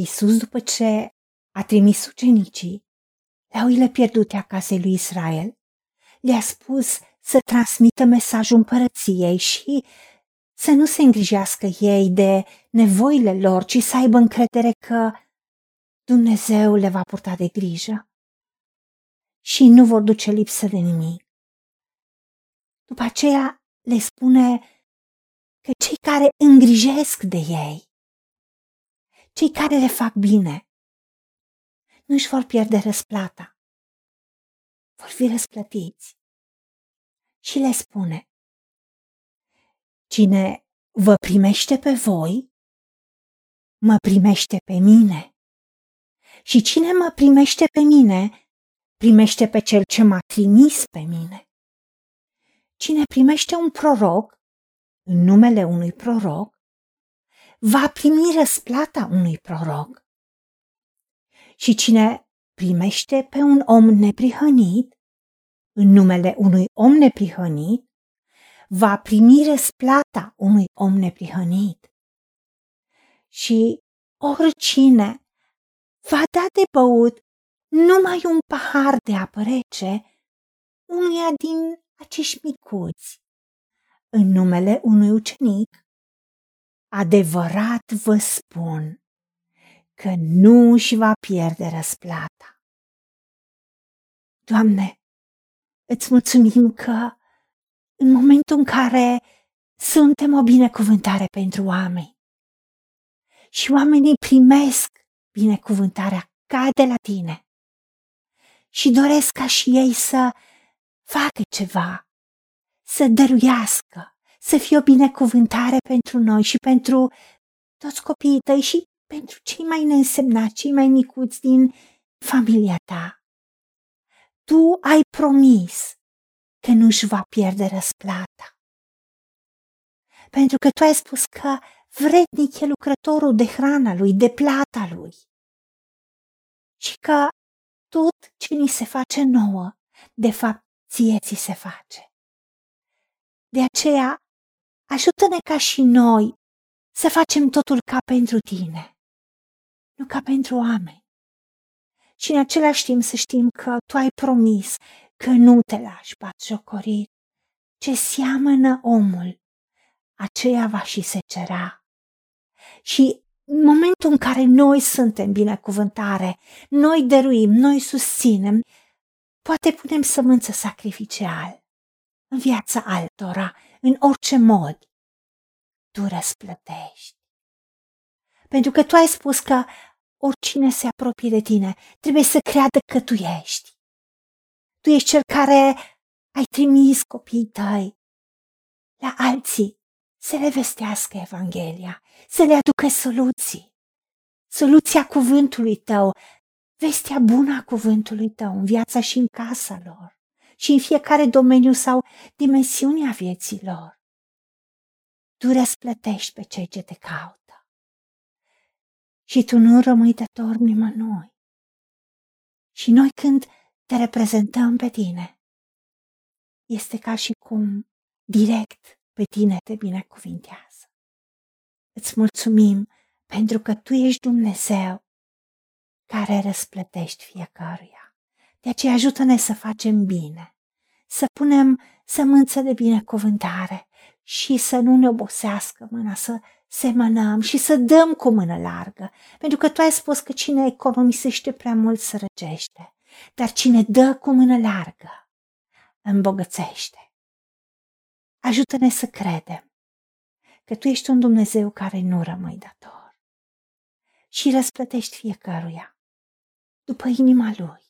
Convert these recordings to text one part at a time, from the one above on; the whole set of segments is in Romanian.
Isus, după ce a trimis ucenicii la oile pierdute a casei lui Israel, le-a spus să transmită mesajul împărăției și să nu se îngrijească ei de nevoile lor, ci să aibă încredere că Dumnezeu le va purta de grijă și nu vor duce lipsă de nimic. După aceea le spune că cei care îngrijesc de ei, cei care le fac bine, nu își vor pierde răsplata. Vor fi răsplătiți. Și le spune, cine vă primește pe voi, mă primește pe mine. Și cine mă primește pe mine, primește pe cel ce m-a trimis pe mine. Cine primește un proroc, în numele unui proroc, va primi răsplata unui proroc. Și cine primește pe un om neprihănit, în numele unui om neprihănit, va primi răsplata unui om neprihănit. Și oricine va da de băut numai un pahar de apă rece unuia din acești micuți, în numele unui ucenic, adevărat vă spun că nu își va pierde răsplata. Doamne, îți mulțumim că în momentul în care suntem o binecuvântare pentru oameni și oamenii primesc binecuvântarea ca de la tine și doresc ca și ei să facă ceva, să dăruiască, să fie o binecuvântare pentru noi și pentru toți copiii tăi și pentru cei mai neînsemnați, cei mai micuți din familia ta. Tu ai promis că nu își va pierde răsplata. Pentru că tu ai spus că vrednic e lucrătorul de hrana lui, de plata lui. Și că tot ce ni se face nouă, de fapt, ție ți se face. De aceea, ajută-ne ca și noi să facem totul ca pentru tine, nu ca pentru oameni. Și în același timp să știm că tu ai promis că nu te lași batjocorit. Ce seamănă omul, aceea va și se cera. Și în momentul în care noi suntem binecuvântare, noi dăruim, noi susținem, poate punem sămânță sacrificial în viața altora, în orice mod. Tu răsplătești. Pentru că tu ai spus că oricine se apropie de tine trebuie să creadă că tu ești. Tu ești cel care ai trimis copiii tăi la alții să le vestească Evanghelia, să le aducă soluții. Soluția cuvântului tău, vestea bună a cuvântului tău în viața și în casa lor și în fiecare domeniu sau dimensiunea vieții lor. Tu răsplătești pe cei ce te caută. Și tu nu rămâi dator nimănui. Și noi când te reprezentăm pe tine, este ca și cum direct pe tine te binecuvintează. Îți mulțumim pentru că Tu ești Dumnezeu care răsplătești fiecăruia. De aceea ajută-ne să facem bine, să punem sămânță de binecuvântare și să nu ne obosească mâna, să semănăm și să dăm cu mână largă, pentru că Tu ai spus că cine economisește prea mult sărăcește, dar cine dă cu mână largă îmbogățește. Ajută-ne să credem că Tu ești un Dumnezeu care nu rămâi dator și răsplătești fiecăruia după inima Lui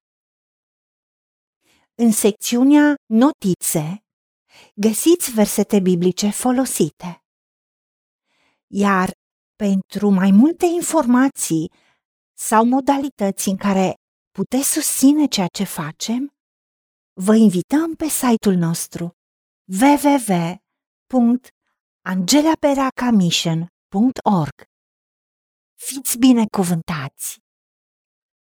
În secțiunea Notițe găsiți versete biblice folosite. Iar pentru mai multe informații sau modalități în care puteți susține ceea ce facem, vă invităm pe site-ul nostru www.angelaperacamission.org. Fiți binecuvântați!